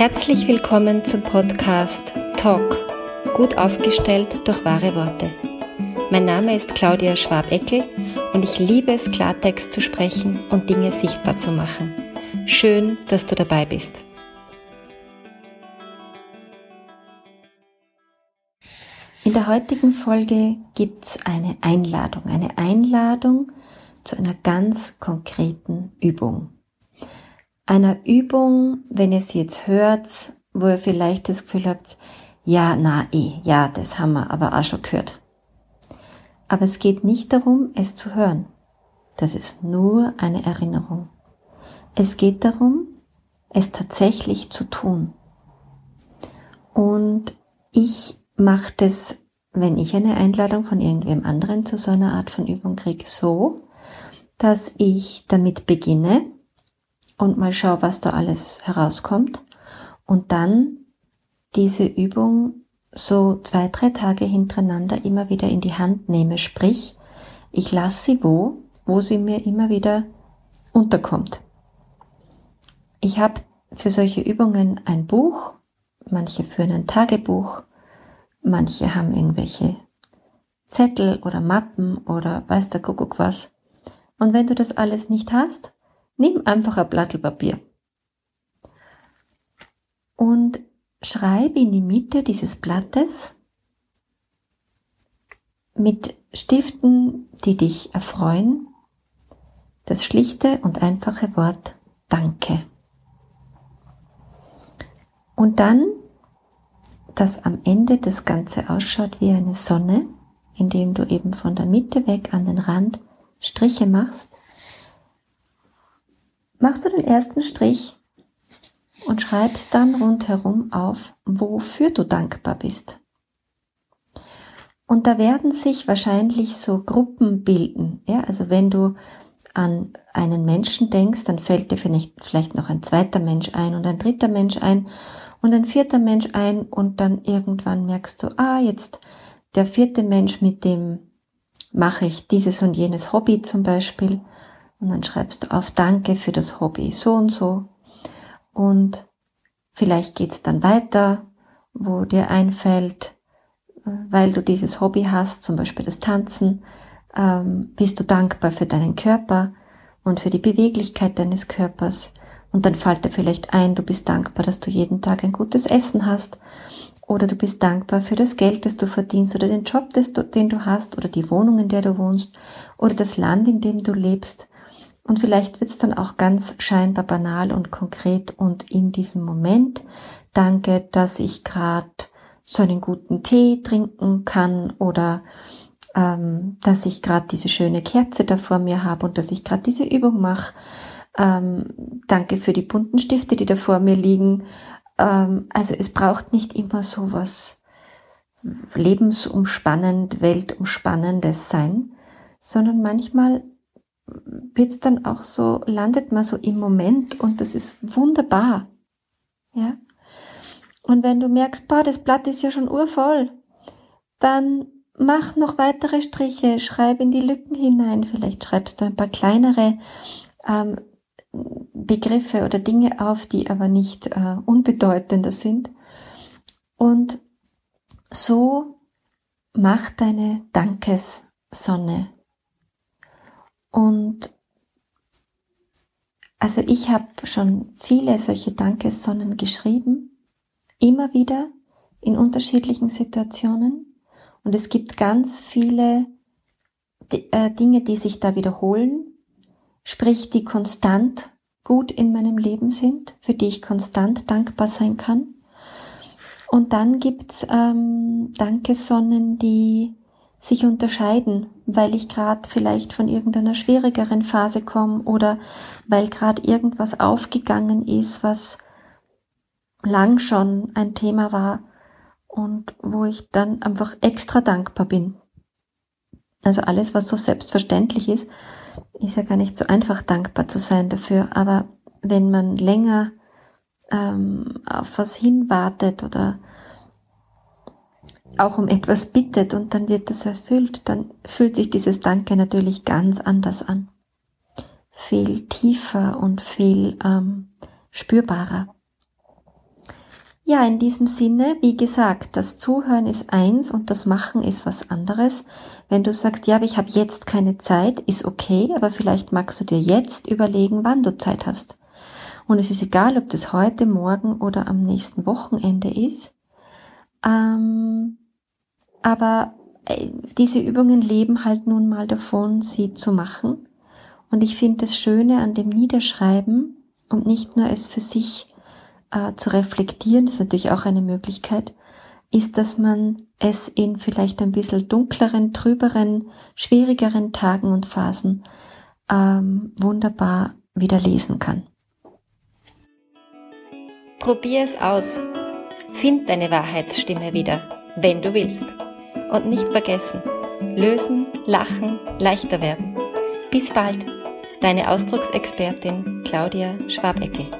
Herzlich willkommen zum Podcast Talk, gut aufgestellt durch wahre Worte. Mein Name ist Claudia Schwabeckel und ich liebe es, Klartext zu sprechen und Dinge sichtbar zu machen. Schön, dass du dabei bist. In der heutigen Folge gibt es eine Einladung, eine Einladung zu einer ganz konkreten Übung einer Übung, wenn ihr sie jetzt hört, wo ihr vielleicht das Gefühl habt, ja, na eh, ja, das haben wir aber auch schon gehört. Aber es geht nicht darum, es zu hören. Das ist nur eine Erinnerung. Es geht darum, es tatsächlich zu tun. Und ich mache das, wenn ich eine Einladung von irgendwem anderen zu so einer Art von Übung kriege, so, dass ich damit beginne, und mal schau, was da alles herauskommt. Und dann diese Übung so zwei, drei Tage hintereinander immer wieder in die Hand nehme. Sprich, ich lasse sie wo, wo sie mir immer wieder unterkommt. Ich habe für solche Übungen ein Buch, manche führen ein Tagebuch, manche haben irgendwelche Zettel oder Mappen oder weiß der Kuckuck was. Und wenn du das alles nicht hast, Nimm einfach ein Blatt Papier und schreibe in die Mitte dieses Blattes mit Stiften, die dich erfreuen, das schlichte und einfache Wort Danke. Und dann, dass am Ende das Ganze ausschaut wie eine Sonne, indem du eben von der Mitte weg an den Rand Striche machst machst du den ersten Strich und schreibst dann rundherum auf, wofür du dankbar bist. Und da werden sich wahrscheinlich so Gruppen bilden. Ja, also wenn du an einen Menschen denkst, dann fällt dir vielleicht noch ein zweiter Mensch ein und ein dritter Mensch ein und ein vierter Mensch ein und dann irgendwann merkst du, ah, jetzt der vierte Mensch, mit dem mache ich dieses und jenes Hobby zum Beispiel. Und dann schreibst du auf Danke für das Hobby so und so. Und vielleicht geht's dann weiter, wo dir einfällt, weil du dieses Hobby hast, zum Beispiel das Tanzen, ähm, bist du dankbar für deinen Körper und für die Beweglichkeit deines Körpers. Und dann fällt dir vielleicht ein, du bist dankbar, dass du jeden Tag ein gutes Essen hast. Oder du bist dankbar für das Geld, das du verdienst oder den Job, den du hast oder die Wohnung, in der du wohnst oder das Land, in dem du lebst. Und vielleicht wird es dann auch ganz scheinbar banal und konkret und in diesem Moment. Danke, dass ich gerade so einen guten Tee trinken kann oder ähm, dass ich gerade diese schöne Kerze da vor mir habe und dass ich gerade diese Übung mache. Ähm, danke für die bunten Stifte, die da vor mir liegen. Ähm, also es braucht nicht immer so was lebensumspannend, weltumspannendes sein, sondern manchmal wird's dann auch so, landet man so im Moment und das ist wunderbar. Ja. Und wenn du merkst, boah, das Blatt ist ja schon urvoll, dann mach noch weitere Striche, schreib in die Lücken hinein. Vielleicht schreibst du ein paar kleinere ähm, Begriffe oder Dinge auf, die aber nicht äh, unbedeutender sind. Und so mach deine Dankessonne und also ich habe schon viele solche Dankessonnen geschrieben, immer wieder in unterschiedlichen Situationen. Und es gibt ganz viele äh, Dinge, die sich da wiederholen, sprich die konstant gut in meinem Leben sind, für die ich konstant dankbar sein kann. Und dann gibt's ähm, Dankesonnen, die sich unterscheiden, weil ich gerade vielleicht von irgendeiner schwierigeren Phase komme oder weil gerade irgendwas aufgegangen ist, was lang schon ein Thema war und wo ich dann einfach extra dankbar bin. Also alles, was so selbstverständlich ist, ist ja gar nicht so einfach dankbar zu sein dafür. Aber wenn man länger ähm, auf was hinwartet oder auch um etwas bittet und dann wird das erfüllt, dann fühlt sich dieses Danke natürlich ganz anders an. Viel tiefer und viel ähm, spürbarer. ja, in diesem Sinne, wie gesagt, das Zuhören ist eins und das Machen ist was anderes. Wenn du sagst, ja, aber ich habe jetzt keine Zeit, ist okay, aber vielleicht magst du dir jetzt überlegen, wann du Zeit hast. Und es ist egal, ob das heute, morgen oder am nächsten Wochenende ist. Ähm, aber äh, diese Übungen leben halt nun mal davon, sie zu machen. Und ich finde das Schöne an dem Niederschreiben und nicht nur es für sich äh, zu reflektieren, ist natürlich auch eine Möglichkeit, ist, dass man es in vielleicht ein bisschen dunkleren, trüberen, schwierigeren Tagen und Phasen ähm, wunderbar wieder lesen kann. Probier es aus. Find deine Wahrheitsstimme wieder, wenn du willst. Und nicht vergessen, lösen, lachen, leichter werden. Bis bald, deine Ausdrucksexpertin Claudia Schwabeckel.